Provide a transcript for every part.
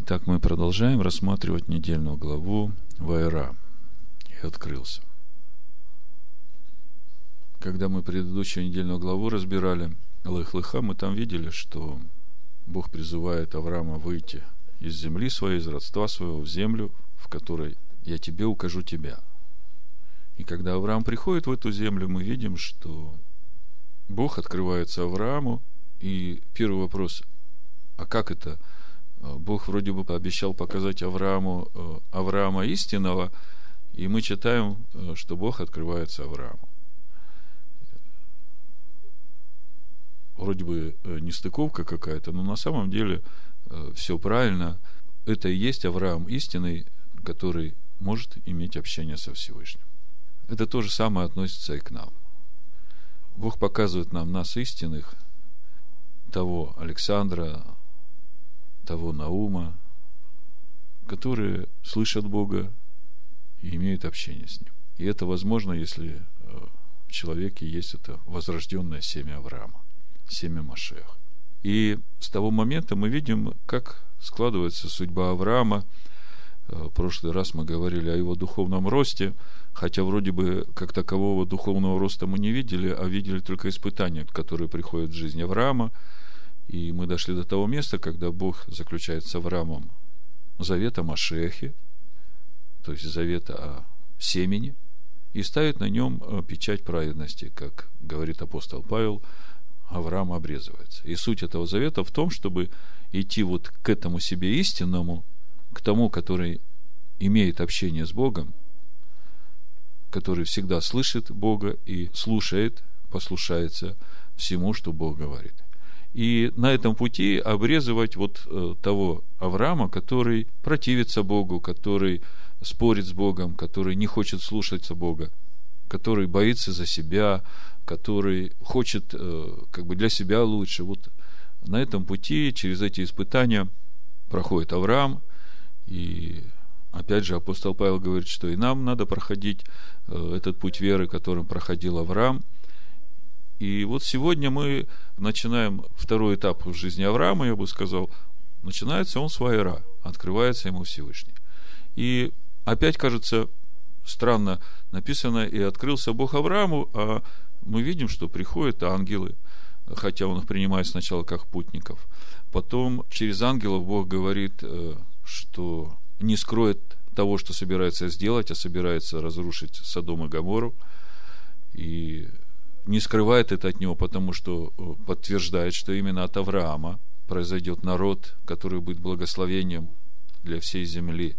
Итак, мы продолжаем рассматривать недельную главу Вайра. И открылся. Когда мы предыдущую недельную главу разбирали Лых-Лыха, мы там видели, что Бог призывает Авраама выйти из земли своей, из родства своего в землю, в которой я тебе укажу тебя. И когда Авраам приходит в эту землю, мы видим, что Бог открывается Аврааму, и первый вопрос, а как это? Бог вроде бы пообещал показать Аврааму э, Авраама истинного, и мы читаем, э, что Бог открывается Аврааму. Вроде бы э, нестыковка какая-то, но на самом деле все правильно. Это и есть Авраам истинный, который может иметь общение со Всевышним. Это то же самое относится и к нам. Бог показывает нам нас истинных, того Александра, того Наума, которые слышат Бога и имеют общение с Ним. И это возможно, если э, в человеке есть это возрожденное семя Авраама, семя Машеха. И с того момента мы видим, как складывается судьба Авраама. Э, в прошлый раз мы говорили о его духовном росте, хотя вроде бы как такового духовного роста мы не видели, а видели только испытания, которые приходят в жизнь Авраама. И мы дошли до того места, когда Бог заключает с Авраамом завет о Машехе, то есть завет о семени, и ставит на нем э, печать праведности, как говорит апостол Павел – Авраам обрезывается. И суть этого завета в том, чтобы идти вот к этому себе истинному, к тому, который имеет общение с Богом, который всегда слышит Бога и слушает, послушается всему, что Бог говорит. И на этом пути обрезывать вот э, того Авраама, который противится Богу, который спорит с Богом, который не хочет слушаться Бога, который боится за себя, который хочет э, как бы для себя лучше. Вот на этом пути, через эти испытания проходит Авраам, и опять же апостол Павел говорит, что и нам надо проходить э, этот путь веры, которым проходил Авраам. И вот сегодня мы начинаем второй этап в жизни Авраама, я бы сказал, начинается он с Вайра, открывается ему Всевышний. И опять кажется странно написано, и открылся Бог Аврааму, а мы видим, что приходят ангелы, хотя он их принимает сначала как путников. Потом через ангелов Бог говорит, э, что не скроет того, что собирается сделать, а собирается разрушить Содом и Гамору. И не скрывает это от него, потому что э, подтверждает, что именно от Авраама произойдет народ, который будет благословением для всей земли.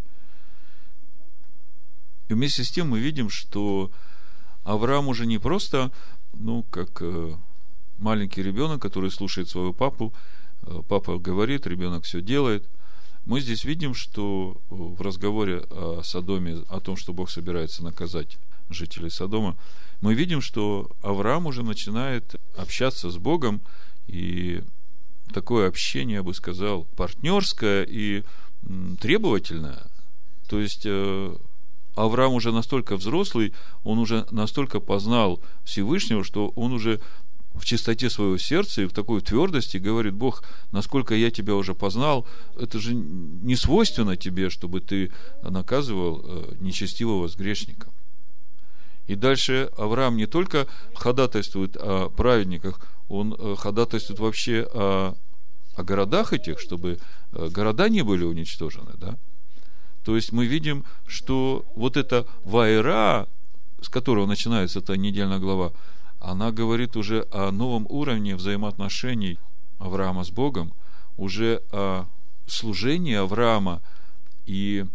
И вместе с тем мы видим, что Авраам уже не просто ну, как э, маленький ребенок, который слушает своего папу, э, папа говорит, ребенок все делает. Мы здесь видим, что в разговоре о Содоме, о том, что Бог собирается наказать жителей Содома, мы видим, что Авраам уже начинает общаться с Богом, и такое общение, я бы сказал, партнерское и требовательное. То есть Авраам уже настолько взрослый, он уже настолько познал Всевышнего, что он уже в чистоте своего сердца и в такой твердости говорит, Бог, насколько я тебя уже познал, это же не свойственно тебе, чтобы ты наказывал э, нечестивого с грешником. И дальше Авраам не только ходатайствует о праведниках, он э, ходатайствует вообще о, о городах этих, чтобы э, города не были уничтожены, да? То есть мы видим, что вот эта вайра, с которого начинается эта недельная глава, она говорит уже о новом уровне взаимоотношений Авраама с Богом, уже о служении Авраама и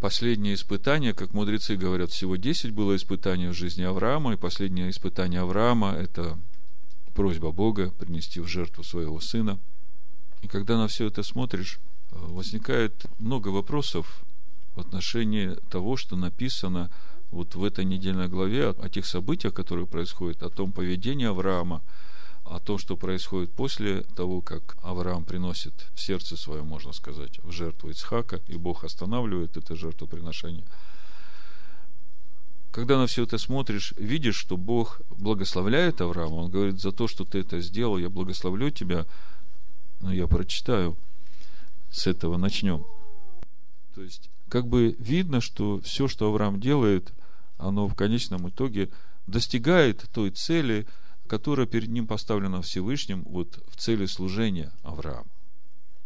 последнее испытание, как мудрецы говорят, всего 10 было испытаний в жизни Авраама, и последнее испытание Авраама – это просьба Бога принести в жертву своего сына. И когда на все это смотришь, возникает много вопросов, в отношении того, что написано вот в этой недельной главе о тех событиях, которые происходят, о том поведении Авраама, о том, что происходит после того, как Авраам приносит в сердце свое, можно сказать, в жертву Ицхака, и Бог останавливает это жертвоприношение. Когда на все это смотришь, видишь, что Бог благословляет Авраама, Он говорит, за то, что ты это сделал, я благословлю тебя. Но я прочитаю, с этого начнем То есть, как бы видно, что все, что Авраам делает, оно в конечном итоге достигает той цели, которая перед ним поставлена Всевышним вот в цели служения Авраама.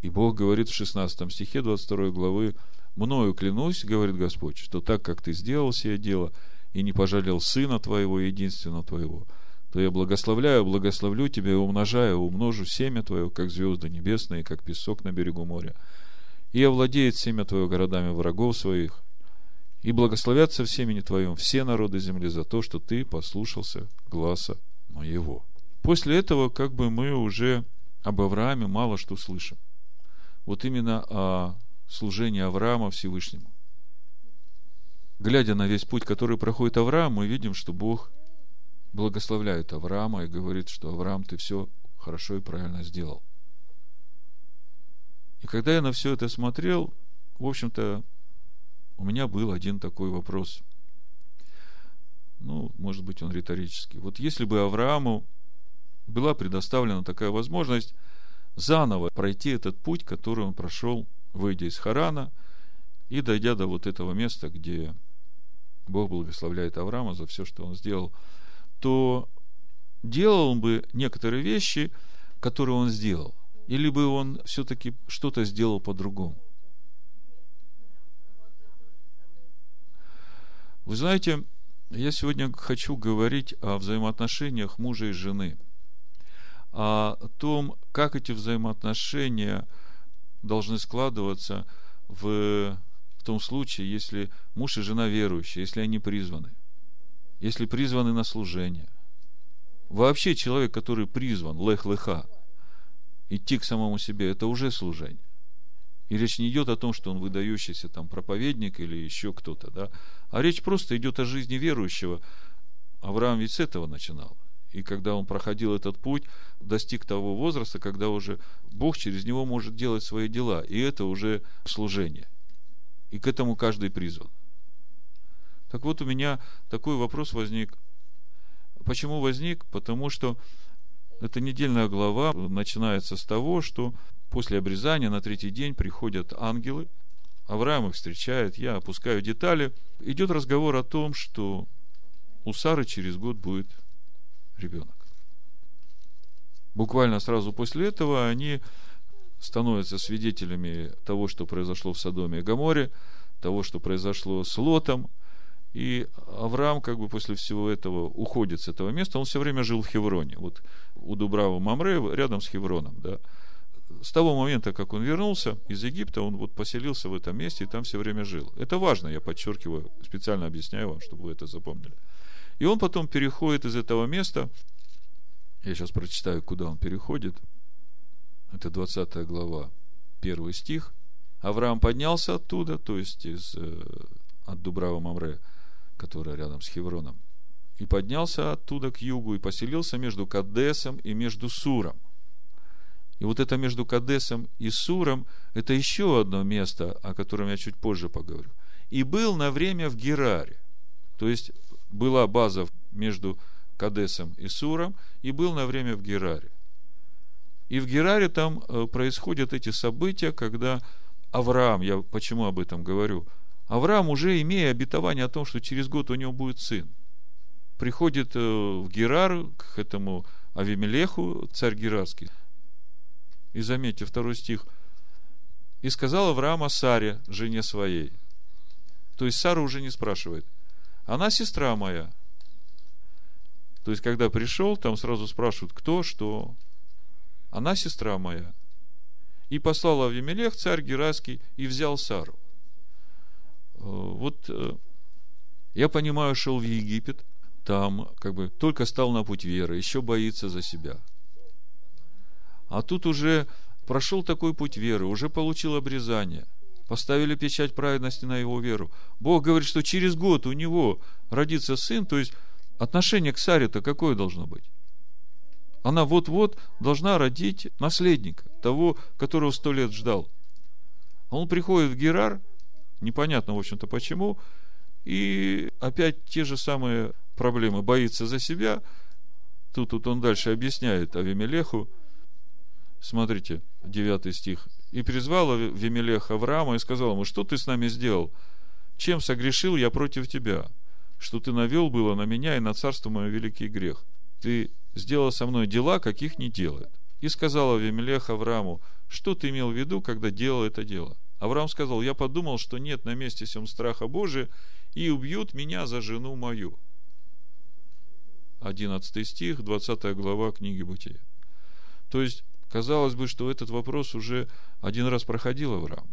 И Бог говорит в 16 стихе 22 главы, «Мною клянусь, — говорит Господь, — что так, как ты сделал сие дело, и не пожалел сына твоего, единственного твоего, то я благословляю, благословлю тебя и умножаю, умножу семя твое, как звезды небесные, как песок на берегу моря. И овладеет семя твое городами врагов своих, и благословятся в семени твоем все народы земли за то, что ты послушался гласа моего. После этого, как бы мы уже об Аврааме мало что слышим. Вот именно о служении Авраама Всевышнему. Глядя на весь путь, который проходит Авраам, мы видим, что Бог благословляет Авраама и говорит, что Авраам, ты все хорошо и правильно сделал. И когда я на все это смотрел, в общем-то, у меня был один такой вопрос. Ну, может быть, он риторический. Вот если бы Аврааму была предоставлена такая возможность заново пройти этот путь, который он прошел, выйдя из Харана и дойдя до вот этого места, где Бог благословляет Авраама за все, что он сделал – то делал он бы некоторые вещи, которые он сделал. Или бы он все-таки что-то сделал по-другому. Вы знаете, я сегодня хочу говорить о взаимоотношениях мужа и жены. О том, как эти взаимоотношения должны складываться в, в том случае, если муж и жена верующие, если они призваны если призваны на служение. Вообще человек, который призван, лех-леха, идти к самому себе, это уже служение. И речь не идет о том, что он выдающийся там проповедник или еще кто-то, да, а речь просто идет о жизни верующего. Авраам ведь с этого начинал. И когда он проходил этот путь, достиг того возраста, когда уже Бог через него может делать свои дела. И это уже служение. И к этому каждый призван. Так вот, у меня такой вопрос возник. Почему возник? Потому что эта недельная глава начинается с того, что после обрезания на третий день приходят ангелы, Авраам их встречает, я опускаю детали. Идет разговор о том, что у Сары через год будет ребенок. Буквально сразу после этого они становятся свидетелями того, что произошло в Содоме и Гаморе, того, что произошло с Лотом, и Авраам, как бы после всего этого, уходит с этого места. Он все время жил в Хевроне. Вот у Дубрава Мамре, рядом с Хевроном, да. С того момента, как он вернулся из Египта, он вот поселился в этом месте и там все время жил. Это важно, я подчеркиваю, специально объясняю вам, чтобы вы это запомнили. И он потом переходит из этого места, я сейчас прочитаю, куда он переходит, это 20 глава, первый стих. Авраам поднялся оттуда, то есть из, э, от Дубрава Мамре, которая рядом с Хевроном, и поднялся оттуда к югу и поселился между Кадесом и между Суром. И вот это между Кадесом и Суром, это еще одно место, о котором я чуть позже поговорю. И был на время в Гераре. То есть, была база между Кадесом и Суром, и был на время в Гераре. И в Гераре там э, происходят эти события, когда Авраам, я почему об этом говорю – Авраам, уже имея обетование о том, что через год у него будет сын, приходит э, в Герар к этому Авимелеху, царь Герарский. И заметьте, второй стих. И сказал Авраам о Саре, жене своей. То есть Сара уже не спрашивает. Она сестра моя. То есть, когда пришел, там сразу спрашивают, кто, что. Она сестра моя. И послал Авимелех, царь Герарский, и взял Сару. Э, вот э, я понимаю, шел в Египет, там как бы только стал на путь веры, еще боится за себя. А тут уже прошел такой путь веры, уже получил обрезание, поставили печать праведности на его веру. Бог говорит, что через год у него родится сын, то есть отношение к Саре-то какое должно быть? Она вот-вот должна родить наследника, того, которого сто лет ждал. А он приходит в Герар, Непонятно, в общем-то, почему. И опять те же самые проблемы. Боится за себя. Тут, тут он дальше объясняет Авимелеху. Смотрите, 9 стих. И призвала Вимелех Авраама и сказала ему, что ты с нами сделал? Чем согрешил я против тебя? Что ты навел было на меня и на царство мое великий грех. Ты сделал со мной дела, каких не делает. И сказала Вимелех Аврааму, что ты имел в виду, когда делал это дело? Авраам сказал, я подумал, что нет на месте сем страха Божия, и убьют меня за жену мою. 11 стих, 20 глава книги Бытия. То есть, казалось бы, что этот вопрос уже один раз проходил Авраам.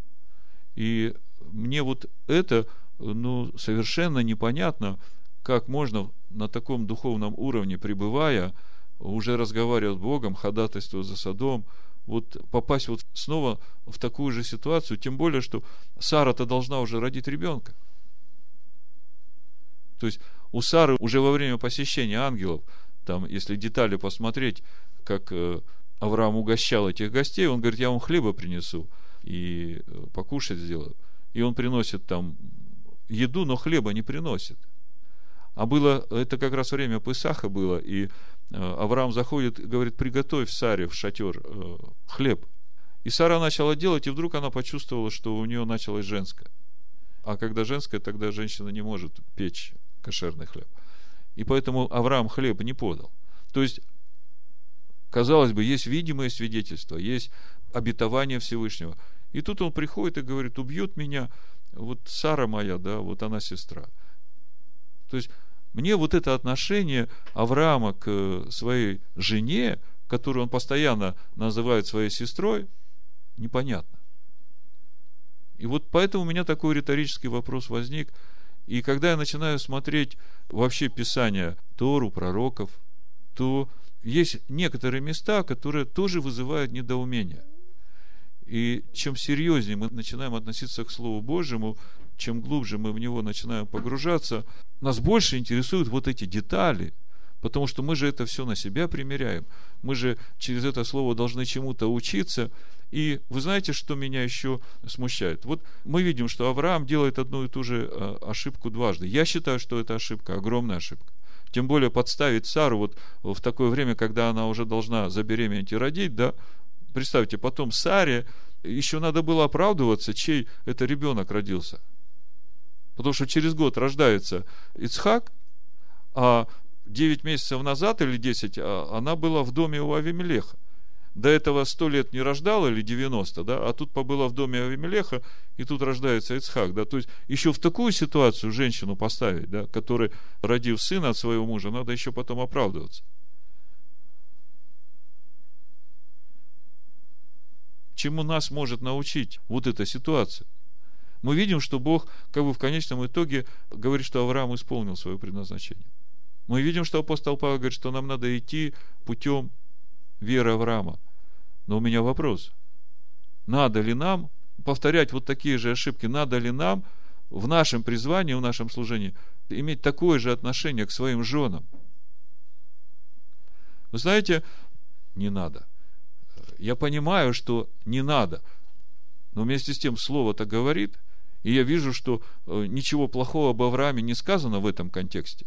И мне вот это, ну, совершенно непонятно, как можно на таком духовном уровне, пребывая, уже разговаривать с Богом, ходатайствуя за Садом, вот попасть вот снова в такую же ситуацию, тем более, что Сара-то должна уже родить ребенка. То есть у Сары уже во время посещения ангелов, там, если детали посмотреть, как э, Авраам угощал этих гостей, он говорит, я вам хлеба принесу и э, покушать сделаю. И он приносит там еду, но хлеба не приносит. А было, это как раз время Пысаха было, и Э, Авраам заходит говорит, приготовь Саре в шатер э, хлеб. И Сара начала делать, и вдруг она почувствовала, что у нее началось женское. А когда женское, тогда женщина не может печь кошерный хлеб. И поэтому Авраам хлеб не подал. То есть, казалось бы, есть видимое свидетельство, есть обетование Всевышнего. И тут он приходит и говорит, убьют меня, вот Сара моя, да, вот она сестра. То есть, мне вот это отношение Авраама к своей жене, которую он постоянно называет своей сестрой, непонятно. И вот поэтому у меня такой риторический вопрос возник. И когда я начинаю смотреть вообще Писание Тору, пророков, то есть некоторые места, которые тоже вызывают недоумение. И чем серьезнее мы начинаем относиться к Слову Божьему, чем глубже мы в него начинаем погружаться, нас больше интересуют вот эти детали, потому что мы же это все на себя примеряем. Мы же через это слово должны чему-то учиться. И вы знаете, что меня еще смущает? Вот мы видим, что Авраам делает одну и ту же э, ошибку дважды. Я считаю, что это ошибка, огромная ошибка. Тем более подставить Сару вот в такое время, когда она уже должна забеременеть и родить, да, представьте, потом Саре еще надо было оправдываться, чей это ребенок родился – Потому что через год рождается Ицхак, а 9 месяцев назад или 10 а, она была в доме у Авимелеха. До этого 100 лет не рождала или 90, да, а тут побыла в доме Авимелеха, и тут рождается Ицхак, да. То есть, еще в такую ситуацию женщину поставить, да, который родив сына от своего мужа, надо еще потом оправдываться. Чему нас может научить вот эта ситуация? мы видим, что Бог, как бы в конечном итоге, говорит, что Авраам исполнил свое предназначение. Мы видим, что апостол Павел говорит, что нам надо идти путем веры Авраама. Но у меня вопрос. Надо ли нам повторять вот такие же ошибки? Надо ли нам в нашем призвании, в нашем служении иметь такое же отношение к своим женам? Вы знаете, не надо. Я понимаю, что не надо. Но вместе с тем слово-то говорит, и я вижу, что э, ничего плохого об Аврааме не сказано в этом контексте.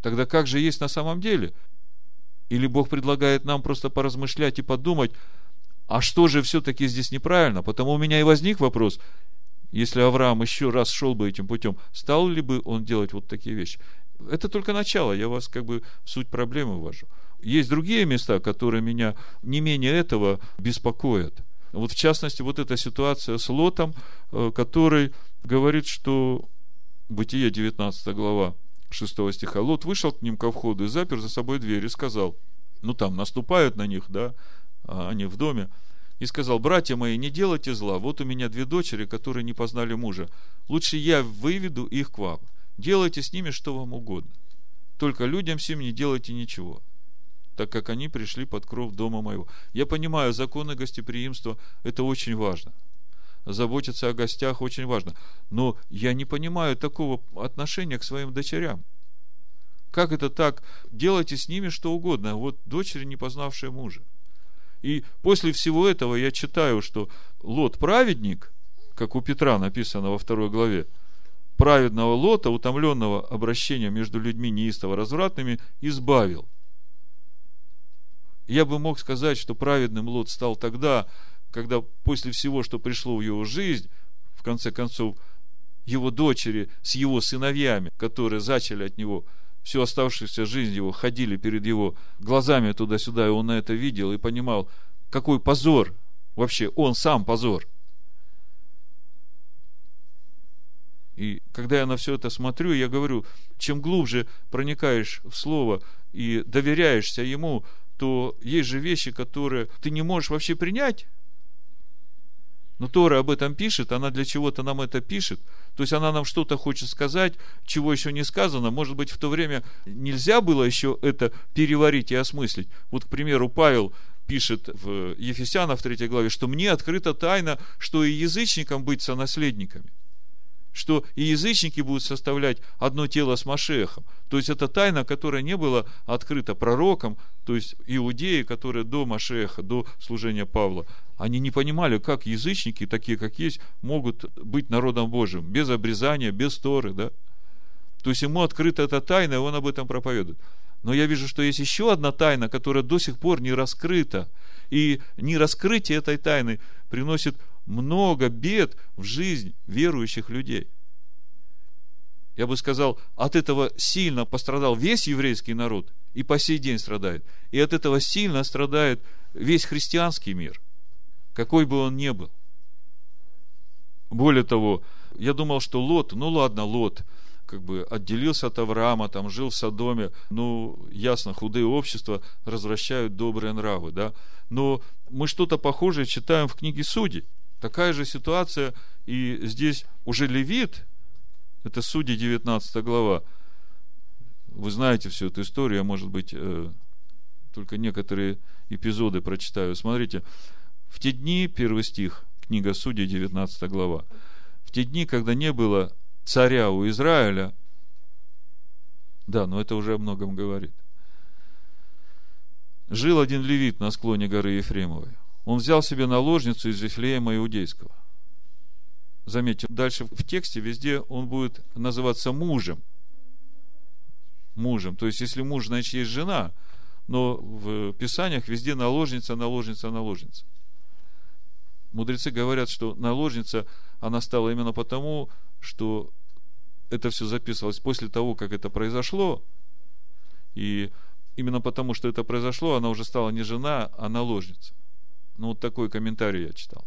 Тогда как же есть на самом деле? Или Бог предлагает нам просто поразмышлять и подумать, а что же все-таки здесь неправильно? Потому у меня и возник вопрос, если Авраам еще раз шел бы этим путем, стал ли бы он делать вот такие вещи? Это только начало, я вас как бы в суть проблемы ввожу. Есть другие места, которые меня не менее этого беспокоят – вот в частности, вот эта ситуация с Лотом, э, который говорит, что Бытие 19 глава 6 стиха. Лот вышел к ним ко входу и запер за собой дверь и сказал, ну там наступают на них, да, а они в доме, и сказал, братья мои, не делайте зла, вот у меня две дочери, которые не познали мужа, лучше я выведу их к вам, делайте с ними что вам угодно, только людям сим не делайте ничего, так как они пришли под кров дома моего. Я понимаю, законы гостеприимства – это очень важно. Заботиться о гостях очень важно. Но я не понимаю такого отношения к своим дочерям. Как это так? Делайте с ними что угодно. Вот дочери, не познавшие мужа. И после всего этого я читаю, что Лот праведник, как у Петра написано во второй главе, праведного Лота, утомленного обращением между людьми неистово развратными, избавил – я бы мог сказать, что праведным Лот стал тогда, когда после всего, что пришло в его жизнь, в конце концов, его дочери с его сыновьями, которые зачали от него всю оставшуюся жизнь его, ходили перед его глазами туда-сюда, и он на это видел и понимал, какой позор, вообще он сам позор. И когда я на все это смотрю, я говорю, чем глубже проникаешь в Слово и доверяешься Ему, то есть же вещи, которые ты не можешь вообще принять. Но Тора об этом пишет, она для чего-то нам это пишет. То есть она нам что-то хочет сказать, чего еще не сказано. Может быть, в то время нельзя было еще это переварить и осмыслить. Вот, к примеру, Павел пишет в Ефесянах в 3 главе, что мне открыта тайна, что и язычникам быть сонаследниками что и язычники будут составлять одно тело с Машехом. То есть это тайна, которая не была открыта пророкам, то есть иудеи, которые до Машеха, до служения Павла, они не понимали, как язычники, такие как есть, могут быть народом Божьим, без обрезания, без Торы, да? То есть ему открыта эта тайна, и он об этом проповедует. Но я вижу, что есть еще одна тайна, которая до сих пор не раскрыта. И не раскрытие этой тайны приносит много бед в жизнь верующих людей. Я бы сказал, от этого сильно пострадал весь еврейский народ и по сей день страдает. И от этого сильно страдает весь христианский мир, какой бы он ни был. Более того, я думал, что Лот, ну ладно, Лот, как бы отделился от Авраама, там жил в Содоме, ну, ясно, худые общества развращают добрые нравы, да, но мы что-то похожее читаем в книге Судей. Такая же ситуация и здесь уже Левит, это Судьи 19 глава. Вы знаете всю эту историю, я, может быть, э, только некоторые эпизоды прочитаю. Смотрите, в те дни, первый стих, книга Судьи, 19 глава, в те дни, когда не было царя у Израиля, да, но это уже о многом говорит, жил один левит на склоне горы Ефремовой он взял себе наложницу из Вифлеема Иудейского. Заметьте, дальше в тексте везде он будет называться мужем. Мужем. То есть, если муж, значит, есть жена, но в Писаниях везде наложница, наложница, наложница. Мудрецы говорят, что наложница, она стала именно потому, что это все записывалось после того, как это произошло, и именно потому, что это произошло, она уже стала не жена, а наложница. Ну, вот такой комментарий я читал.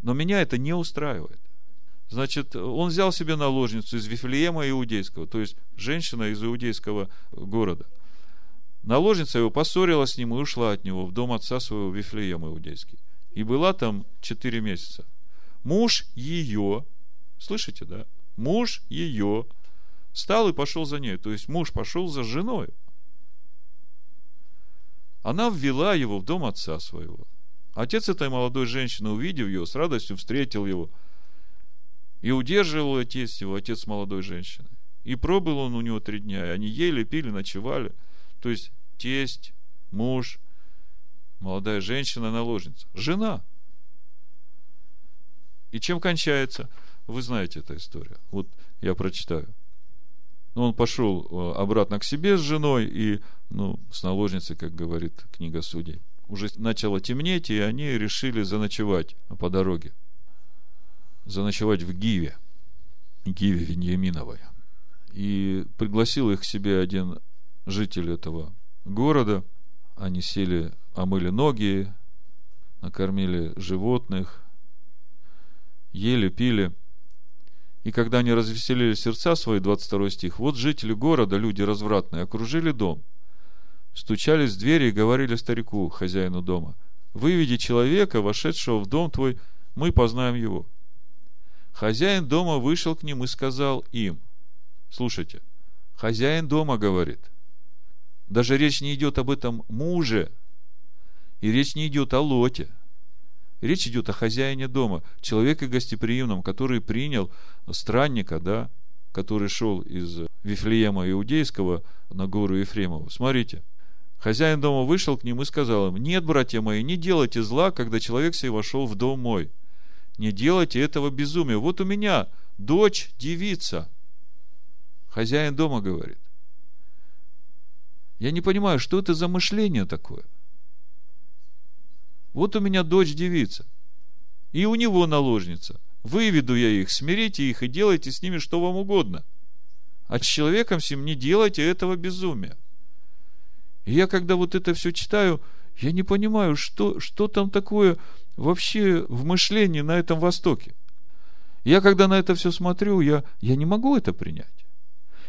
Но меня это не устраивает. Значит, он взял себе наложницу из Вифлеема Иудейского, то есть женщина из Иудейского города. Наложница его поссорилась с ним и ушла от него в дом отца своего Вифлеема Иудейский. И была там четыре месяца. Муж ее, слышите, да? Муж ее встал и пошел за ней. То есть муж пошел за женой. Она ввела его в дом отца своего. Отец этой молодой женщины, увидев ее, с радостью встретил его и удерживал отец его, отец молодой женщины. И пробыл он у него три дня, и они ели, пили, ночевали. То есть тесть, муж, молодая женщина, наложница, жена. И чем кончается? Вы знаете эту историю. Вот я прочитаю. Ну, он пошел э, обратно к себе с женой и, ну, с наложницей, как говорит книга судей уже начало темнеть, и они решили заночевать по дороге. Заночевать в Гиве, Гиве Веньяминовой. И пригласил их к себе один житель этого города. Они сели, омыли ноги, накормили животных, ели, пили. И когда они развеселили сердца свои, 22 стих, вот жители города, люди развратные, окружили дом – стучались в двери и говорили старику, хозяину дома, «Выведи человека, вошедшего в дом твой, мы познаем его». Хозяин дома вышел к ним и сказал им, слушайте, хозяин дома говорит, даже речь не идет об этом муже, и речь не идет о лоте. Речь идет о хозяине дома, человеке гостеприимном, который принял странника, да, который шел из Вифлеема Иудейского на гору Ефремову. Смотрите, Хозяин дома вышел к ним и сказал им, нет, братья мои, не делайте зла, когда человек сей вошел в дом мой. Не делайте этого безумия. Вот у меня дочь девица. Хозяин дома говорит. Я не понимаю, что это за мышление такое. Вот у меня дочь девица, и у него наложница. Выведу я их, смирите их и делайте с ними что вам угодно. А с человеком сим не делайте этого безумия. И я, когда вот это все читаю, я не понимаю, что, что там такое вообще в мышлении на этом Востоке. Я, когда на это все смотрю, я, я не могу это принять.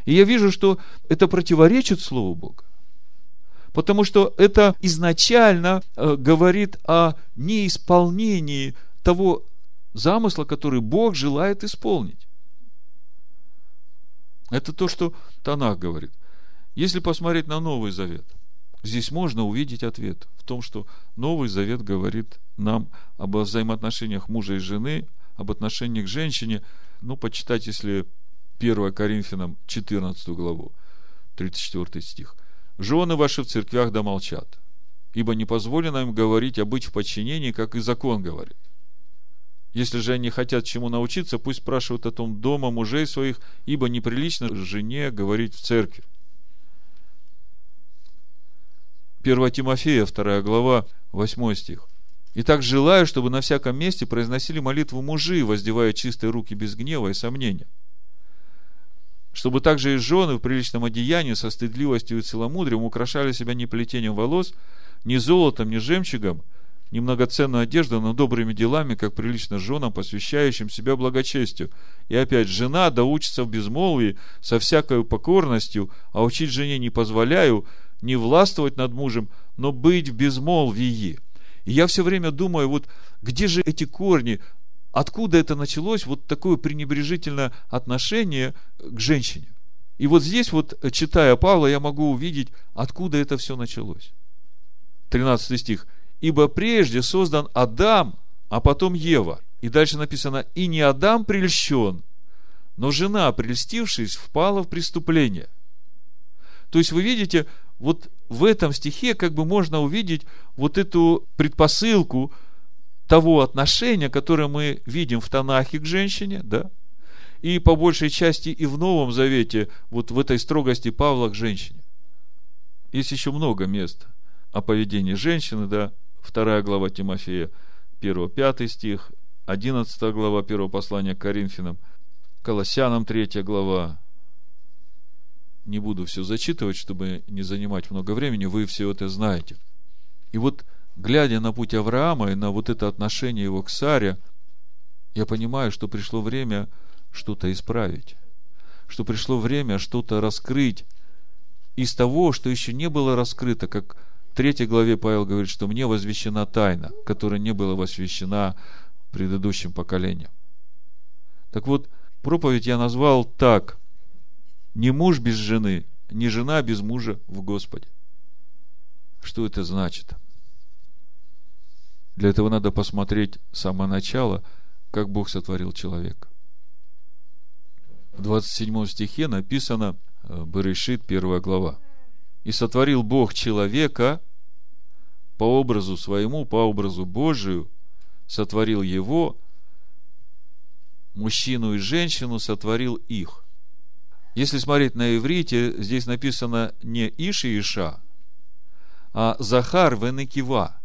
И я вижу, что это противоречит Слову Бога. Потому что это изначально э, говорит о неисполнении того замысла, который Бог желает исполнить. Это то, что Танах говорит. Если посмотреть на Новый Завет, здесь можно увидеть ответ в том, что Новый Завет говорит нам об взаимоотношениях мужа и жены, об отношениях к женщине. Ну, почитать, если 1 Коринфянам 14 главу, 34 стих. «Жены ваши в церквях да молчат, ибо не позволено им говорить, а быть в подчинении, как и закон говорит. Если же они хотят чему научиться, пусть спрашивают о том дома мужей своих, ибо неприлично жене говорить в церкви. 1 Тимофея, 2 глава, 8 стих. Итак, желаю, чтобы на всяком месте произносили молитву мужи, воздевая чистые руки без гнева и сомнения. Чтобы также и жены в приличном одеянии со стыдливостью и целомудрием украшали себя не плетением волос, ни золотом, ни жемчугом, немногоценную одежду, но добрыми делами, как прилично женам, посвящающим себя благочестию. И опять, жена да учится в безмолвии со всякой покорностью, а учить жене не позволяю, не властвовать над мужем, но быть в безмолвии. И я все время думаю, вот где же эти корни, откуда это началось, вот такое пренебрежительное отношение к женщине. И вот здесь вот, читая Павла, я могу увидеть, откуда это все началось. 13 стих ибо прежде создан Адам, а потом Ева. И дальше написано, и не Адам прельщен, но жена, прельстившись, впала в преступление. То есть вы видите, вот в этом стихе как бы можно увидеть вот эту предпосылку того отношения, которое мы видим в Танахе к женщине, да, и по большей части и в Новом Завете, вот в этой строгости Павла к женщине. Есть еще много мест о поведении женщины, да, Вторая глава Тимофея, 1-5 стих, 11 глава 1 послания к Коринфянам, Колоссянам 3 глава. Не буду все зачитывать, чтобы не занимать много времени, вы все это знаете. И вот, глядя на путь Авраама и на вот это отношение его к Саре, я понимаю, что пришло время что-то исправить, что пришло время что-то раскрыть из того, что еще не было раскрыто, как в третьей главе Павел говорит, что мне возвещена тайна, которая не была возвещена предыдущим поколениям. Так вот, проповедь я назвал так. Не муж без жены, не жена без мужа в Господе. Что это значит? Для этого надо посмотреть с самого начала, как Бог сотворил человека. В 27 стихе написано, э, Берешит, первая глава – и сотворил Бог человека по образу своему, по образу Божию, сотворил его, мужчину и женщину сотворил их. Если смотреть на иврите, здесь написано не Иш и Иша, а Захар Венекива.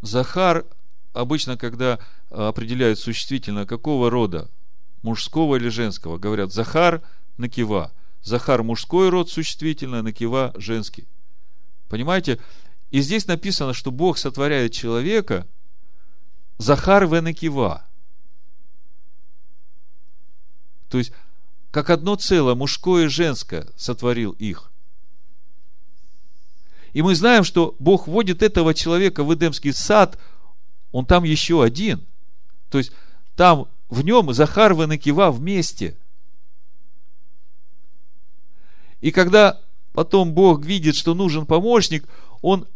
Захар обычно, когда определяют существительно какого рода, мужского или женского, говорят Захар Накива – Захар мужской род существительное, Накива женский. Понимаете? И здесь написано, что Бог сотворяет человека Захар Венакива. То есть, как одно целое, мужское и женское сотворил их. И мы знаем, что Бог вводит этого человека в Эдемский сад, он там еще один. То есть, там в нем Захар Венакива вместе – и когда потом Бог видит, что нужен помощник, Он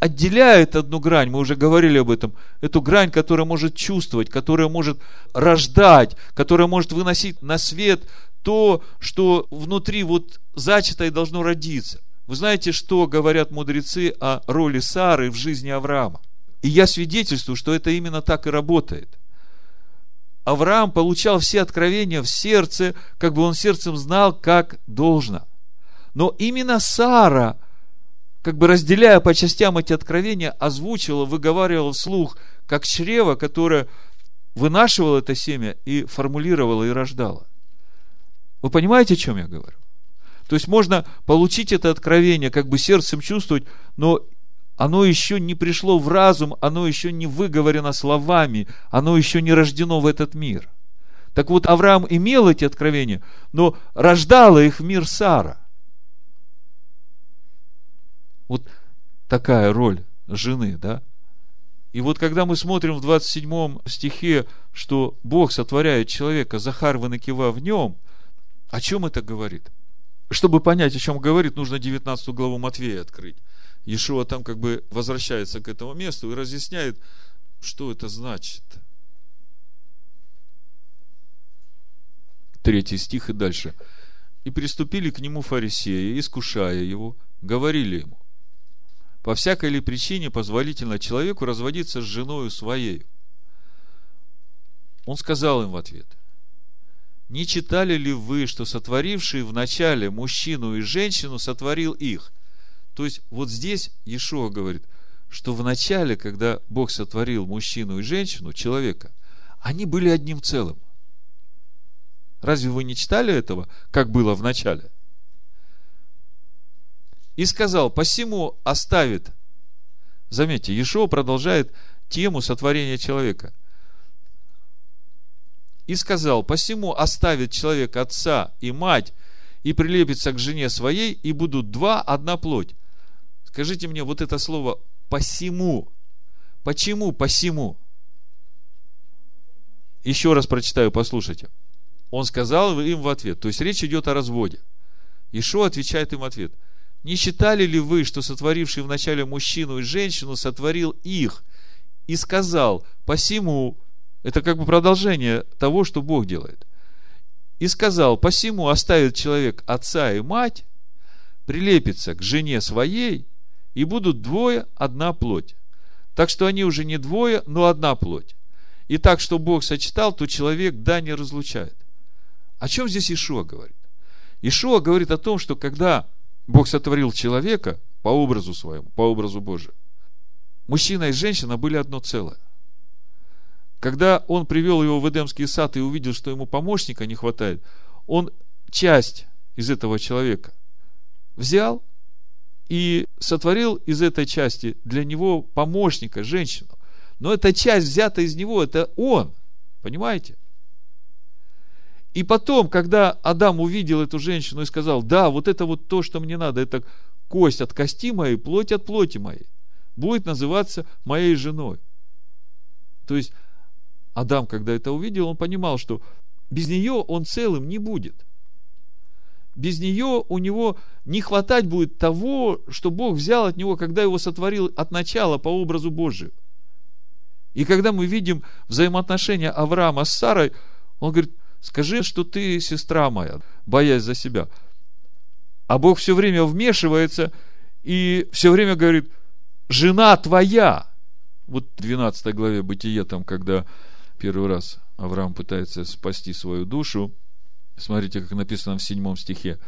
отделяет одну грань, мы уже говорили об этом, эту грань, которая может чувствовать, которая может рождать, которая может выносить на свет то, что внутри вот зачато должно родиться. Вы знаете, что говорят мудрецы о роли Сары в жизни Авраама? И я свидетельствую, что это именно так и работает – Авраам получал все откровения в сердце, как бы он сердцем знал, как должно. Но именно Сара, как бы разделяя по частям эти откровения, озвучивала, выговаривала вслух, как чрево, которое вынашивало это семя и формулировало и рождало. Вы понимаете, о чем я говорю? То есть можно получить это откровение, как бы сердцем чувствовать, но оно еще не пришло в разум, оно еще не выговорено словами, оно еще не рождено в этот мир. Так вот, Авраам имел эти откровения, но рождала их в мир Сара. Вот такая роль жены, да? И вот когда мы смотрим в 27 стихе, что Бог сотворяет человека, Захар вынакива в нем, о чем это говорит? Чтобы понять, о чем говорит, нужно 19 главу Матвея открыть. Иешуа там как бы возвращается к этому месту и разъясняет, что это значит. Третий стих и дальше. И приступили к нему фарисеи, искушая его, говорили ему, по всякой ли причине позволительно человеку разводиться с женою своей? Он сказал им в ответ, не читали ли вы, что сотворивший в начале мужчину и женщину сотворил их? То есть вот здесь Иешуа говорит, что в начале, когда Бог сотворил мужчину и женщину, человека, они были одним целым. Разве вы не читали этого, как было в начале? И сказал, посему оставит. Заметьте, Иешуа продолжает тему сотворения человека. И сказал, посему оставит человек отца и мать, и прилепится к жене своей, и будут два, одна плоть. Скажите мне вот это слово «посему». Почему «посему»? Еще раз прочитаю, послушайте. Он сказал им в ответ. То есть речь идет о разводе. Ишо отвечает им ответ. Не считали ли вы, что сотворивший вначале мужчину и женщину сотворил их и сказал, посему, это как бы продолжение того, что Бог делает. И сказал, посему оставит человек отца и мать, прилепится к жене своей, и будут двое, одна плоть. Так что они уже не двое, но одна плоть. И так, что Бог сочетал, то человек да не разлучает. О чем здесь Ишуа говорит? Ишуа говорит о том, что когда Бог сотворил человека по образу своему, по образу Божию, мужчина и женщина были одно целое. Когда он привел его в Эдемский сад и увидел, что ему помощника не хватает, он часть из этого человека взял и сотворил из этой части для него помощника, женщину. Но эта часть взята из него, это он. Понимаете? И потом, когда Адам увидел эту женщину и сказал, да, вот это вот то, что мне надо, это кость от кости моей, плоть от плоти моей, будет называться моей женой. То есть, Адам, когда это увидел, он понимал, что без нее он целым не будет без нее у него не хватать будет того, что Бог взял от него, когда его сотворил от начала по образу Божию. И когда мы видим взаимоотношения Авраама с Сарой, он говорит, скажи, что ты сестра моя, боясь за себя. А Бог все время вмешивается и все время говорит, жена твоя. Вот в 12 главе Бытие, там, когда первый раз Авраам пытается спасти свою душу, Смотрите, как написано в седьмом стихе.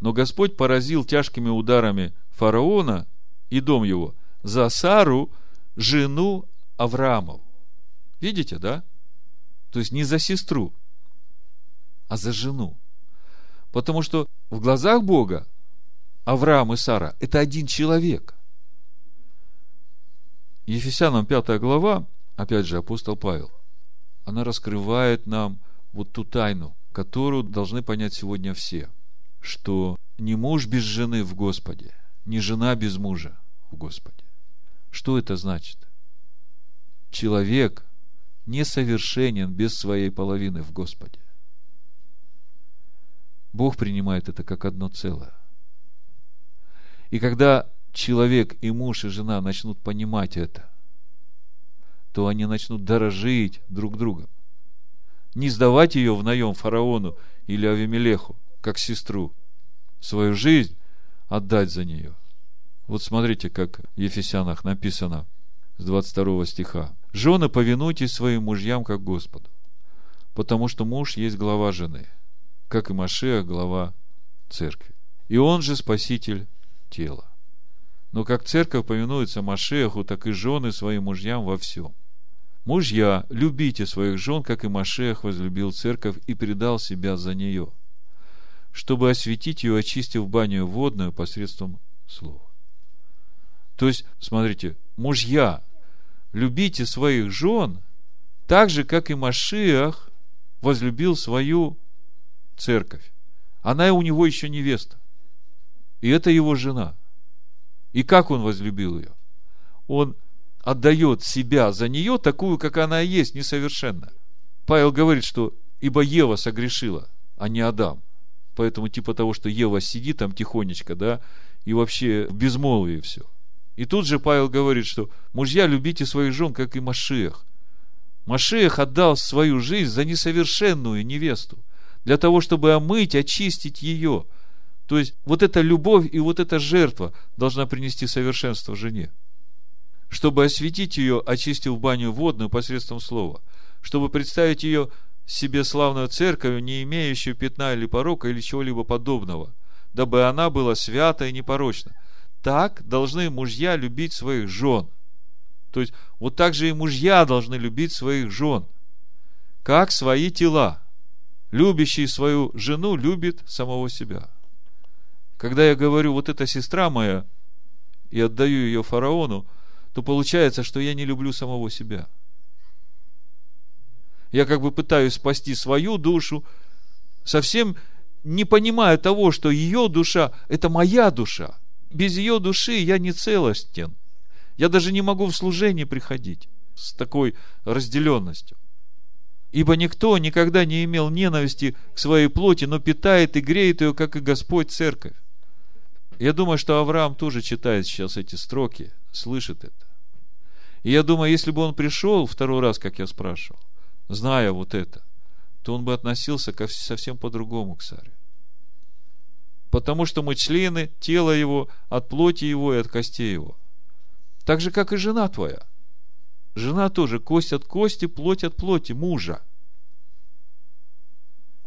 Но Господь поразил тяжкими ударами фараона и дом его за Сару, жену Авраамову. Видите, да? То есть не за сестру, а за жену. Потому что в глазах Бога Авраам и Сара – это один человек. Ефесянам 5 глава, опять же, апостол Павел, она раскрывает нам вот ту тайну, которую должны понять сегодня все, что не муж без жены в Господе, не жена без мужа в Господе. Что это значит? Человек несовершенен без своей половины в Господе. Бог принимает это как одно целое. И когда человек и муж и жена начнут понимать это, то они начнут дорожить друг другом не сдавать ее в наем фараону или Авимелеху, как сестру, свою жизнь отдать за нее. Вот смотрите, как в Ефесянах написано с 22 стиха. «Жены, повинуйтесь своим мужьям, как Господу, потому что муж есть глава жены, как и Машея глава церкви. И он же спаситель тела. Но как церковь повинуется Машеху, так и жены своим мужьям во всем. Мужья, любите своих жен, как и Машех возлюбил церковь и предал себя за нее, чтобы осветить ее, очистив баню водную посредством слова. То есть, смотрите, мужья, любите своих жен, так же, как и Машиах возлюбил свою церковь. Она у него еще невеста. И это его жена. И как он возлюбил ее? Он отдает себя за нее такую, как она есть, несовершенная. Павел говорит, что ибо Ева согрешила, а не Адам. Поэтому типа того, что Ева сидит там тихонечко, да, и вообще в безмолвии все. И тут же Павел говорит, что мужья, любите своих жен, как и Машех. Машех отдал свою жизнь за несовершенную невесту, для того, чтобы омыть, очистить ее. То есть, вот эта любовь и вот эта жертва должна принести совершенство жене. Чтобы осветить ее, очистив баню водную посредством слова. Чтобы представить ее себе славную церковь, не имеющую пятна или порока или чего-либо подобного, дабы она была свята и непорочна – так должны мужья любить своих жен. То есть, вот так же и мужья должны любить своих жен, как свои тела. Любящий свою жену любит самого себя. Когда я говорю, вот эта сестра моя, и отдаю ее фараону, то получается, что я не люблю самого себя. Я как бы пытаюсь спасти свою душу, совсем не понимая того, что ее душа – это моя душа – без ее души я не целостен. Я даже не могу в служение приходить с такой разделенностью. Ибо никто никогда не имел ненависти к своей плоти, но питает и греет ее, как и Господь Церковь. Я думаю, что Авраам тоже читает сейчас эти строки, слышит это. И я думаю, если бы он пришел второй раз, как я спрашивал, зная вот это, то он бы относился совсем по-другому к царю потому что мы члены тела его, от плоти его и от костей его. Так же, как и жена твоя. Жена тоже кость от кости, плоть от плоти мужа.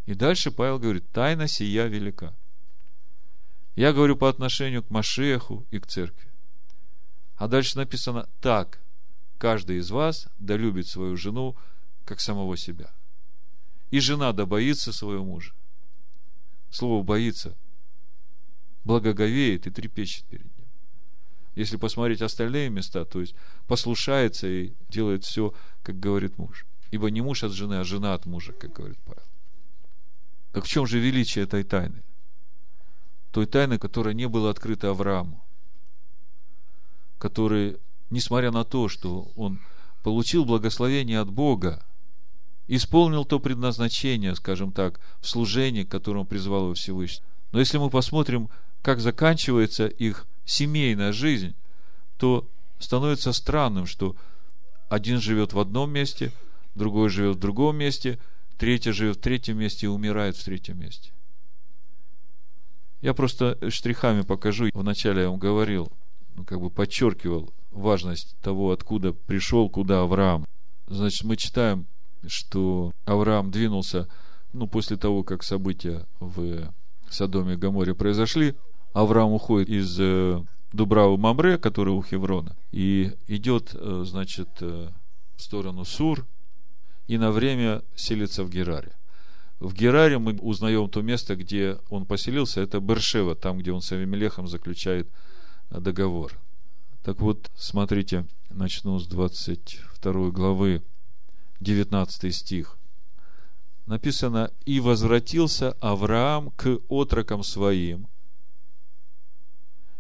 И дальше Павел говорит, тайна сия велика. Я говорю по отношению к Машеху и к церкви. А дальше написано так. Каждый из вас да любит свою жену, как самого себя. И жена да боится своего мужа. Слово боится благоговеет и трепещет перед. Если посмотреть остальные места, то есть послушается и делает все, как говорит муж. Ибо не муж от жены, а жена от мужа, как говорит Павел. Так в чем же величие этой тайны? Той тайны, которая не была открыта Аврааму. Который, несмотря на то, что он получил благословение от Бога, исполнил то предназначение, скажем так, в служении, к которому призвал его Всевышний. Но если мы посмотрим как заканчивается их семейная жизнь, то становится странным, что один живет в одном месте, другой живет в другом месте, третий живет в третьем месте и умирает в третьем месте. Я просто штрихами покажу. Вначале я вам говорил, ну, как бы подчеркивал важность того, откуда пришел, куда Авраам. Значит, мы читаем, что Авраам двинулся, ну, после того, как события в Содоме и Гаморе произошли, Авраам уходит из э, Дубравы Мамре, который у Хеврона, и идет, э, значит, э, в сторону Сур, и на время селится в Гераре. В Гераре мы узнаем то место, где он поселился, это Бершева, там, где он с Авимелехом заключает договор. Так вот, смотрите, начну с 22 главы, 19 стих. Написано, «И возвратился Авраам к отрокам своим,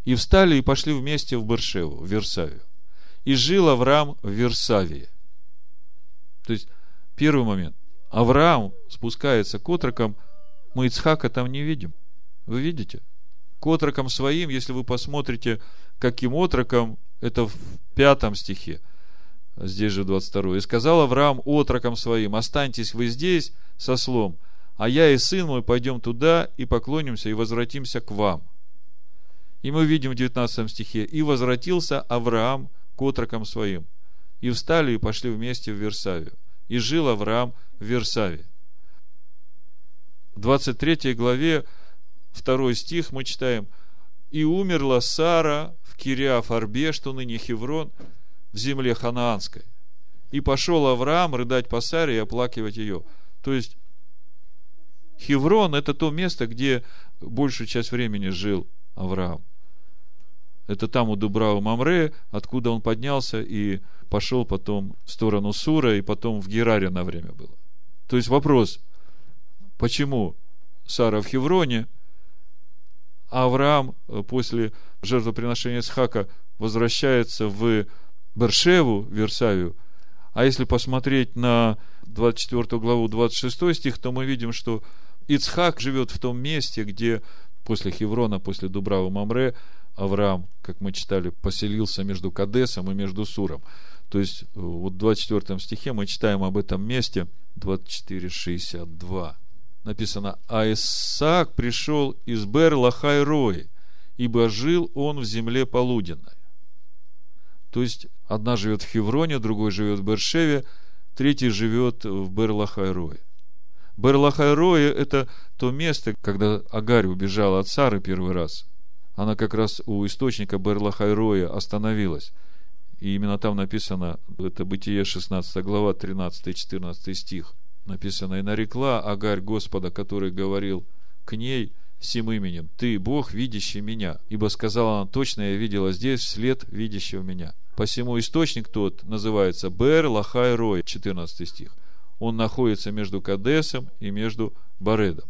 и встали и пошли вместе в Бершеву, в Версавию. И жил Авраам в Версавии. То есть, первый момент. Авраам спускается к отрокам, мы Ицхака там не видим. Вы видите? К отрокам своим, если вы посмотрите, каким отрокам, это в пятом стихе, здесь же 22. «И сказал Авраам отрокам своим, останьтесь вы здесь со слом, а я и сын мой пойдем туда и поклонимся и возвратимся к вам». И мы видим в 19 стихе, «И возвратился Авраам к отрокам своим, и встали и пошли вместе в Версавию. И жил Авраам в Версаве». В 23 главе, 2 стих мы читаем, «И умерла Сара в Кириаф Арбе, что ныне Хеврон, в земле ханаанской. И пошел Авраам рыдать по Саре и оплакивать ее. То есть, Хеврон – это то место, где большую часть времени жил Авраам. Это там у Дубрау Мамре, откуда он поднялся и пошел потом в сторону Сура, и потом в Гераре на время было. То есть вопрос, почему Сара в Хевроне, а Авраам э, после жертвоприношения Исхака возвращается в Бершеву, Версавию. А если посмотреть на 24 главу, 26 стих, то мы видим, что Ицхак живет в том месте, где после Хеврона, после Дубравы Мамре, Авраам, как мы читали, поселился между Кадесом и между Суром. То есть, э, вот в 24 стихе мы читаем об этом месте 24.62. Написано, а Исаак пришел из Бер Лахайрои, ибо жил он в земле полуденной. То есть, одна живет в Хевроне, другой живет в Бершеве, третий живет в. Берлахайрое – это то место, когда Агарь убежала от Сары первый раз. Она как раз у источника Берлахайроя остановилась. И именно там написано, это Бытие 16 глава, 13-14 стих. Написано, и нарекла Агарь Господа, который говорил к ней – сим именем, ты Бог, видящий меня. Ибо сказала она, точно я видела здесь след видящего меня. Посему источник тот называется Бер Лахай Рой, 14 стих. Он находится между Кадесом и между Баредом.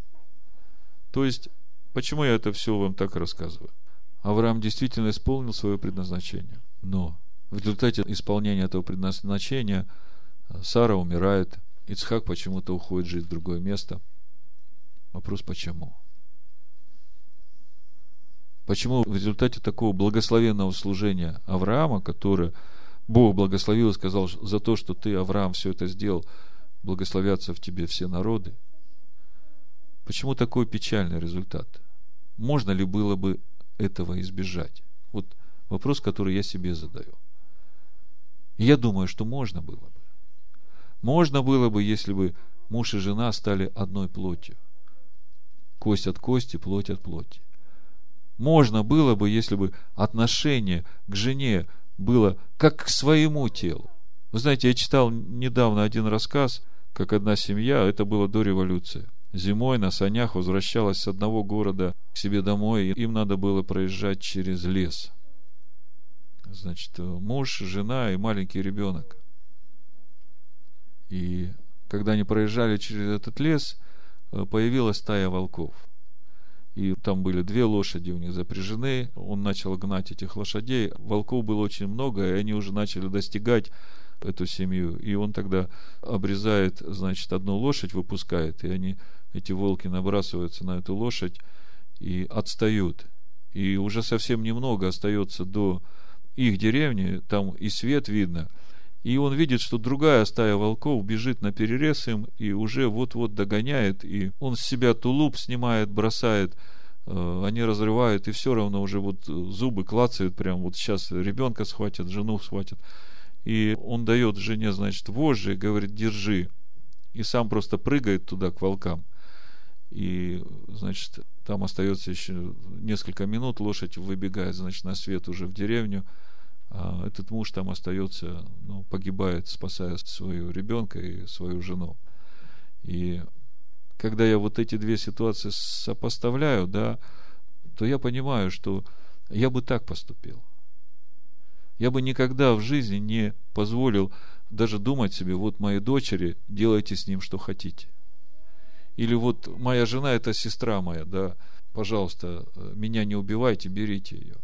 То есть, почему я это все вам так рассказываю? Авраам действительно исполнил свое предназначение. Но в результате исполнения этого предназначения Сара умирает, Ицхак почему-то уходит жить в другое место. Вопрос почему? Почему в результате такого благословенного служения Авраама, которое Бог благословил и сказал, за то, что ты, Авраам, все это сделал, благословятся в тебе все народы. Почему такой печальный результат? Можно ли было бы этого избежать? Вот вопрос, который я себе задаю. я думаю, что можно было бы. Можно было бы, если бы муж и жена стали одной плотью. Кость от кости, плоть от плоти можно было бы, если бы отношение к жене было как к своему телу. Вы знаете, я читал недавно один рассказ, как одна семья, это было до революции, зимой на санях возвращалась с одного города к себе домой, и им надо было проезжать через лес. Значит, муж, жена и маленький ребенок. И когда они проезжали через этот лес, появилась стая волков – и там были две лошади у них запряжены. Он начал гнать этих лошадей. Волков было очень много, и они уже начали достигать эту семью. И он тогда обрезает, значит, одну лошадь выпускает, и они, эти волки набрасываются на эту лошадь и отстают. И уже совсем немного остается до их деревни, там и свет видно – и он видит, что другая стая волков бежит на перерез им и уже вот-вот догоняет, и он с себя тулуп снимает, бросает, э, они разрывают, и все равно уже вот зубы клацают, прям вот сейчас ребенка схватят, жену схватят. И он дает жене, значит, вожжи, говорит, держи. И сам просто прыгает туда к волкам. И, значит, там остается еще несколько минут, лошадь выбегает, значит, на свет уже в деревню – а этот муж там остается, ну, погибает, спасая своего ребенка и свою жену. И когда я вот эти две ситуации сопоставляю, да, то я понимаю, что я бы так поступил. Я бы никогда в жизни не позволил даже думать себе, вот моей дочери, делайте с ним, что хотите. Или вот моя жена, это сестра моя, да, пожалуйста, меня не убивайте, берите ее.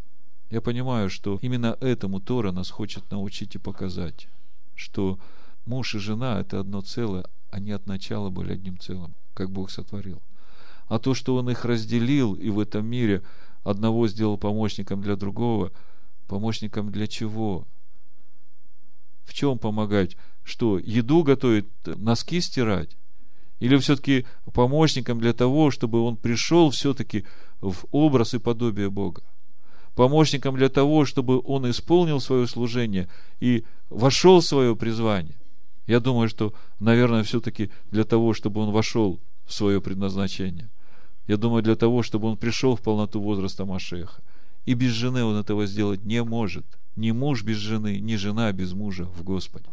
Я понимаю, что именно этому Тора нас хочет научить и показать, что муж и жена – это одно целое, они от начала были одним целым, как Бог сотворил. А то, что Он их разделил и в этом мире одного сделал помощником для другого, помощником для чего? В чем помогать? Что, еду готовить, носки стирать? Или все-таки помощником для того, чтобы он пришел все-таки в образ и подобие Бога? помощником для того, чтобы он исполнил свое служение и вошел в свое призвание. Я думаю, что, наверное, все-таки для того, чтобы он вошел в свое предназначение. Я думаю, для того, чтобы он пришел в полноту возраста Машеха. И без жены он этого сделать не может. Ни муж без жены, ни жена без мужа в Господе.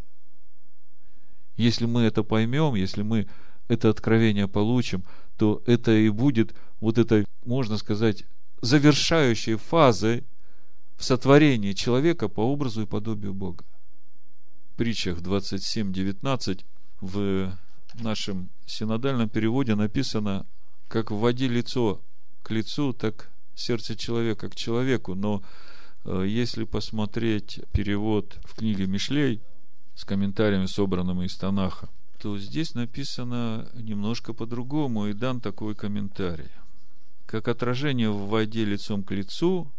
Если мы это поймем, если мы это откровение получим, то это и будет вот это, можно сказать, завершающей фазой в сотворении человека по образу и подобию Бога. В притчах 27.19 в нашем синодальном переводе написано, как вводи лицо к лицу, так сердце человека к человеку. Но э, если посмотреть перевод в книге Мишлей с комментариями, собранными из Танаха, то здесь написано немножко по-другому, и дан такой комментарий. Как отражение в воде лицом к лицу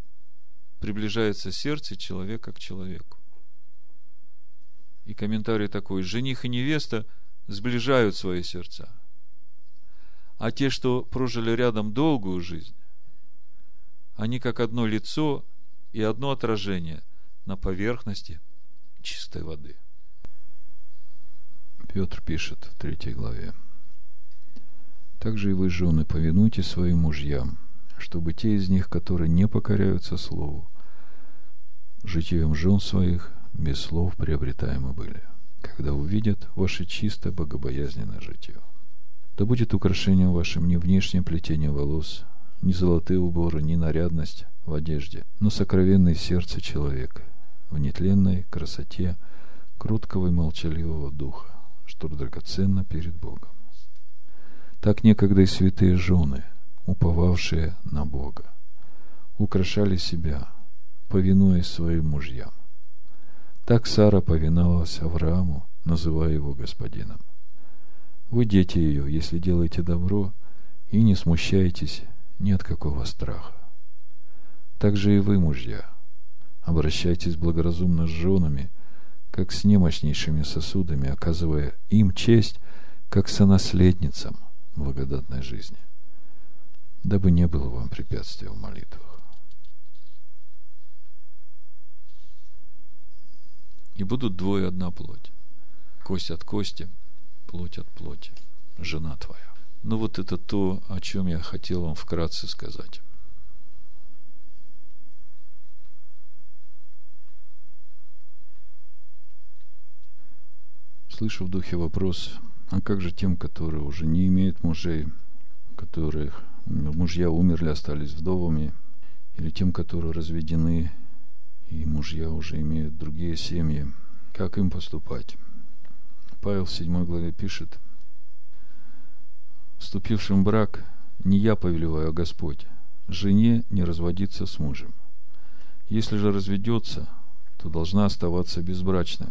приближается сердце человека к человеку. И комментарий такой, жених и невеста сближают свои сердца. А те, что прожили рядом долгую жизнь, они как одно лицо и одно отражение на поверхности чистой воды. Петр пишет в третьей главе. Также и вы, жены, повинуйте своим мужьям, чтобы те из них, которые не покоряются слову, житием жен своих без слов приобретаемы были, когда увидят ваше чисто богобоязненное житие. Да будет украшением вашим не внешнее плетение волос, ни золотые уборы, ни нарядность в одежде, но сокровенное сердце человека, в нетленной красоте кроткого и молчаливого духа, что драгоценно перед Богом. Так некогда и святые жены, уповавшие на Бога, украшали себя, повинуясь своим мужьям. Так Сара повиновалась Аврааму, называя его господином. Вы дети ее, если делаете добро и не смущаетесь ни от какого страха. Так же и вы, мужья, обращайтесь благоразумно с женами, как с немощнейшими сосудами, оказывая им честь, как сонаследницам благодатной жизни, дабы не было вам препятствия в молитвах. И будут двое одна плоть, кость от кости, плоть от плоти, жена твоя. Ну вот это то, о чем я хотел вам вкратце сказать. Слышу в духе вопрос, а как же тем, которые уже не имеют мужей, которых мужья умерли, остались вдовами, или тем, которые разведены, и мужья уже имеют другие семьи, как им поступать? Павел в 7 главе пишет, вступившим в брак, не я повелеваю, а Господь, жене не разводиться с мужем. Если же разведется, то должна оставаться безбрачной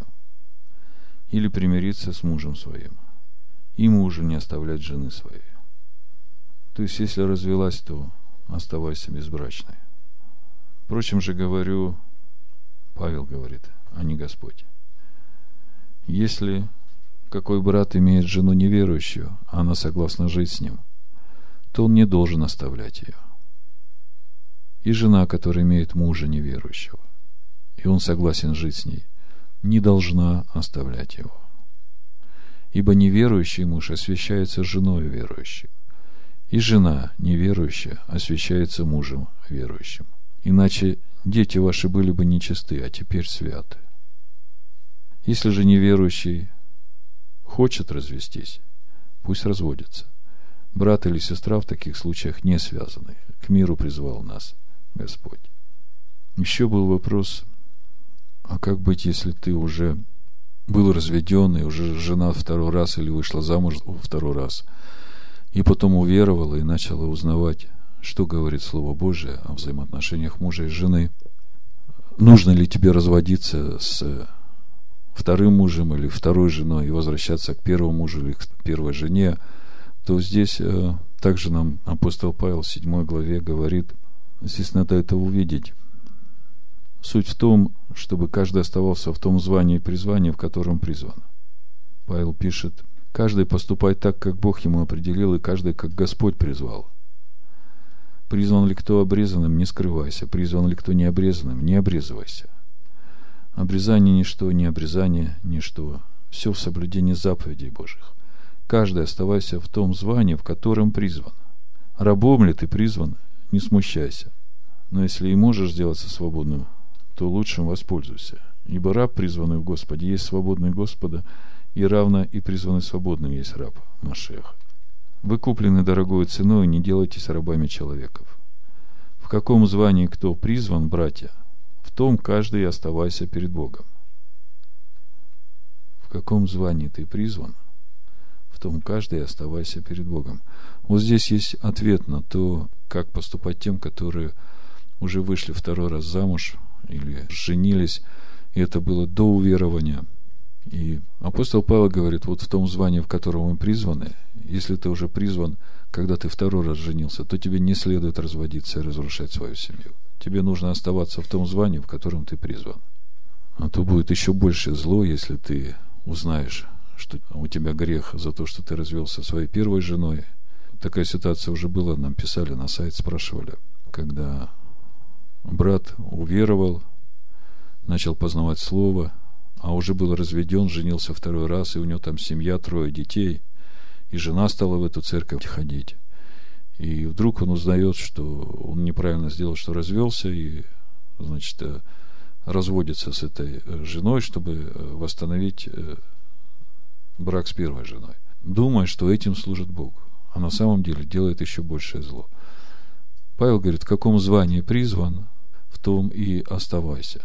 или примириться с мужем своим, и мужу не оставлять жены своей. То есть, если развелась, то оставайся безбрачной. Впрочем же говорю, Павел говорит, а не Господь. Если какой брат имеет жену неверующую, она согласна жить с ним, то он не должен оставлять ее. И жена, которая имеет мужа неверующего, и он согласен жить с ней, не должна оставлять его. Ибо неверующий муж освящается женой верующей, и жена неверующая освящается мужем верующим. Иначе дети ваши были бы нечисты, а теперь святы. Если же неверующий хочет развестись, пусть разводится. Брат или сестра в таких случаях не связаны. К миру призвал нас Господь. Еще был вопрос, а как быть, если ты уже был разведен, и уже жена второй раз или вышла замуж второй раз, и потом уверовала и начала узнавать, что говорит Слово Божие о взаимоотношениях мужа и жены. Нужно ли тебе разводиться с вторым мужем или второй женой и возвращаться к первому мужу или к первой жене, то здесь э, также нам апостол Павел в 7 главе говорит, здесь надо это увидеть. Суть в том, чтобы каждый оставался в том звании и призвании, в котором призван. Павел пишет, каждый поступает так, как Бог ему определил, и каждый, как Господь призвал. Призван ли кто обрезанным, не скрывайся. Призван ли кто не обрезанным, не обрезывайся. Обрезание ничто, не обрезание ничто. Все в соблюдении заповедей Божьих. Каждый оставайся в том звании, в котором призван. Рабом ли ты призван, не смущайся. Но если и можешь сделаться свободным, то лучшим воспользуйся. Ибо раб, призванный в Господе, есть свободный Господа, и равно и призванный свободным есть раб, Машех. Вы куплены дорогой ценой, не делайтесь рабами человеков. В каком звании кто призван, братья, в том каждый оставайся перед Богом. В каком звании ты призван, в том каждый оставайся перед Богом. Вот здесь есть ответ на то, как поступать тем, которые уже вышли второй раз замуж или женились, и это было до уверования. И апостол Павел говорит, вот в том звании, в котором мы призваны, если ты уже призван, когда ты второй раз женился, то тебе не следует разводиться и разрушать свою семью. Тебе нужно оставаться в том звании, в котором ты призван. А то будет еще больше зло, если ты узнаешь, что у тебя грех за то, что ты развелся своей первой женой. Такая ситуация уже была, нам писали на сайт, спрашивали, когда брат уверовал, начал познавать Слово, а уже был разведен, женился второй раз, и у него там семья, трое детей, и жена стала в эту церковь ходить. И вдруг он узнает, что он неправильно сделал, что развелся, и, значит, э, разводится с этой э, женой, чтобы э, восстановить брак с первой женой. Думая, что этим служит Бог. А на самом деле делает еще большее зло. Павел говорит, в каком звании призван, в том и оставайся.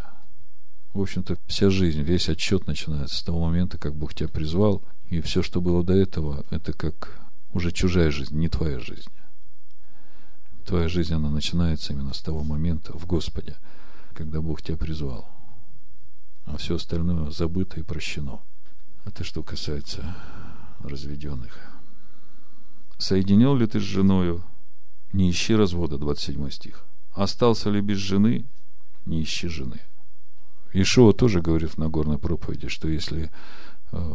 В общем-то, вся жизнь, весь отчет начинается с того момента, как Бог тебя призвал, и все, что было до этого, это как уже чужая жизнь, не твоя жизнь. Твоя жизнь, она начинается именно с того момента в Господе, когда Бог тебя призвал. А все остальное забыто и прощено. Это что касается разведенных. Соединил ли ты с женою? Не ищи развода, 27 стих. Остался ли без жены? Не ищи жены. Ишуа тоже говорит в Нагорной проповеди, что если э,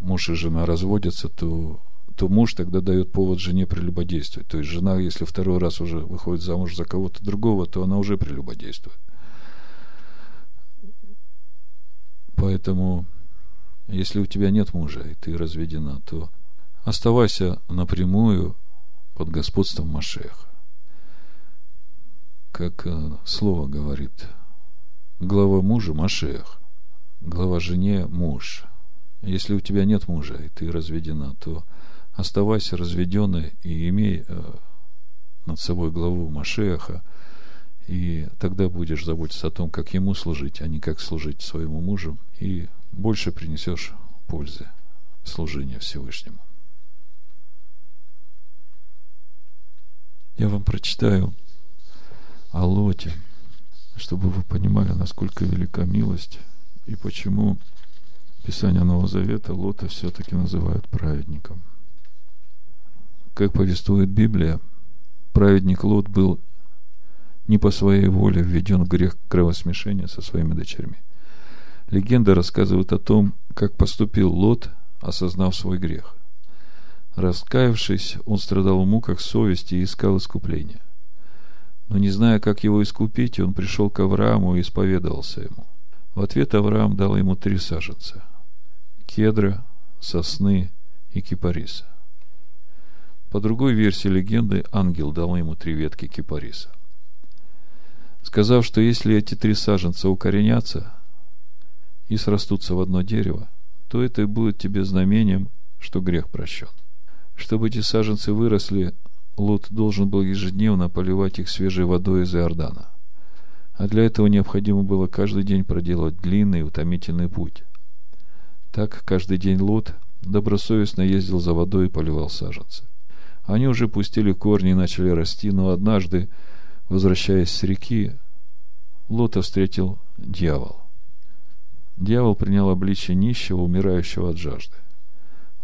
муж и жена разводятся, то, то муж тогда дает повод жене прелюбодействовать. То есть жена, если второй раз уже выходит замуж за кого-то другого, то она уже прелюбодействует. Поэтому, если у тебя нет мужа, и ты разведена, то оставайся напрямую под господством Машеха. Как э, слово говорит, глава мужа Машех, глава жене муж. Если у тебя нет мужа, и ты разведена, то оставайся разведенной и имей э, над собой главу Машеха, и тогда будешь заботиться о том, как ему служить, а не как служить своему мужу, и больше принесешь пользы служения Всевышнему. Я вам прочитаю о Лоте, чтобы вы понимали, насколько велика милость и почему Писание Нового Завета Лота все-таки называют праведником. Как повествует Библия, праведник Лот был не по своей воле введен в грех кровосмешения со своими дочерьми. Легенда рассказывает о том, как поступил Лот, осознав свой грех. Раскаявшись, он страдал в муках совести и искал искупления. Но не зная, как его искупить, он пришел к Аврааму и исповедовался ему. В ответ Авраам дал ему три саженца – кедра, сосны и кипариса. По другой версии легенды, ангел дал ему три ветки кипариса. Сказав, что если эти три саженца укоренятся и срастутся в одно дерево, то это и будет тебе знамением, что грех прощен. Чтобы эти саженцы выросли, Лот должен был ежедневно поливать их свежей водой из Иордана. А для этого необходимо было каждый день проделать длинный и утомительный путь. Так каждый день Лот добросовестно ездил за водой и поливал саженцы. Они уже пустили корни и начали расти, но однажды, возвращаясь с реки, Лота встретил дьявол. Дьявол принял обличие нищего, умирающего от жажды.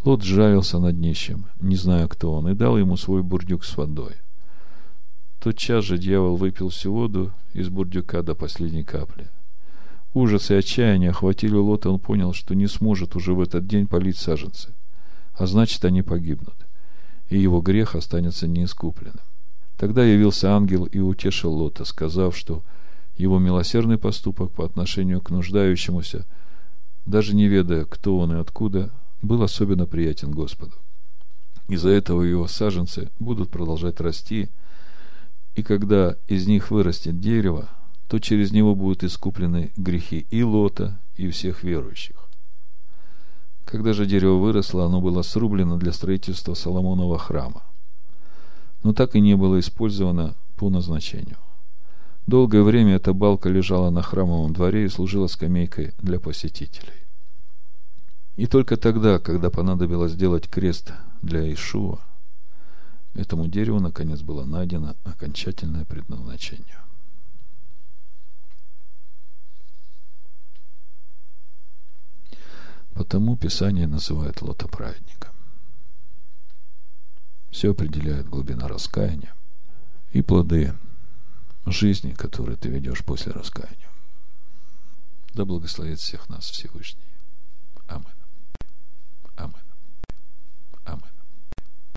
Лот сжалился над нищим, не зная, кто он, и дал ему свой бурдюк с водой. Тотчас же дьявол выпил всю воду из бурдюка до последней капли. Ужас и отчаяние охватили Лота, он понял, что не сможет уже в этот день полить саженцы, а значит, они погибнут, и его грех останется неискупленным. Тогда явился ангел и утешил Лота, сказав, что его милосердный поступок по отношению к нуждающемуся, даже не ведая, кто он и откуда, был особенно приятен Господу. Из-за этого его саженцы будут продолжать расти, И когда из них вырастет дерево, то через него будут искуплены грехи и Лота, и всех верующих. Когда же дерево выросло, оно было срублено для строительства Соломонова храма, но так и не было использовано по назначению. Долгое время эта балка лежала на храмовом дворе и служила скамейкой для посетителей. И только тогда, когда понадобилось сделать крест для Ишуа, этому дереву наконец было найдено окончательное предназначение. Потому Писание называет Лота праведником. Все определяет глубина раскаяния и плоды жизни, которые ты ведешь после раскаяния. Да благословит всех нас Всевышний. Аминь.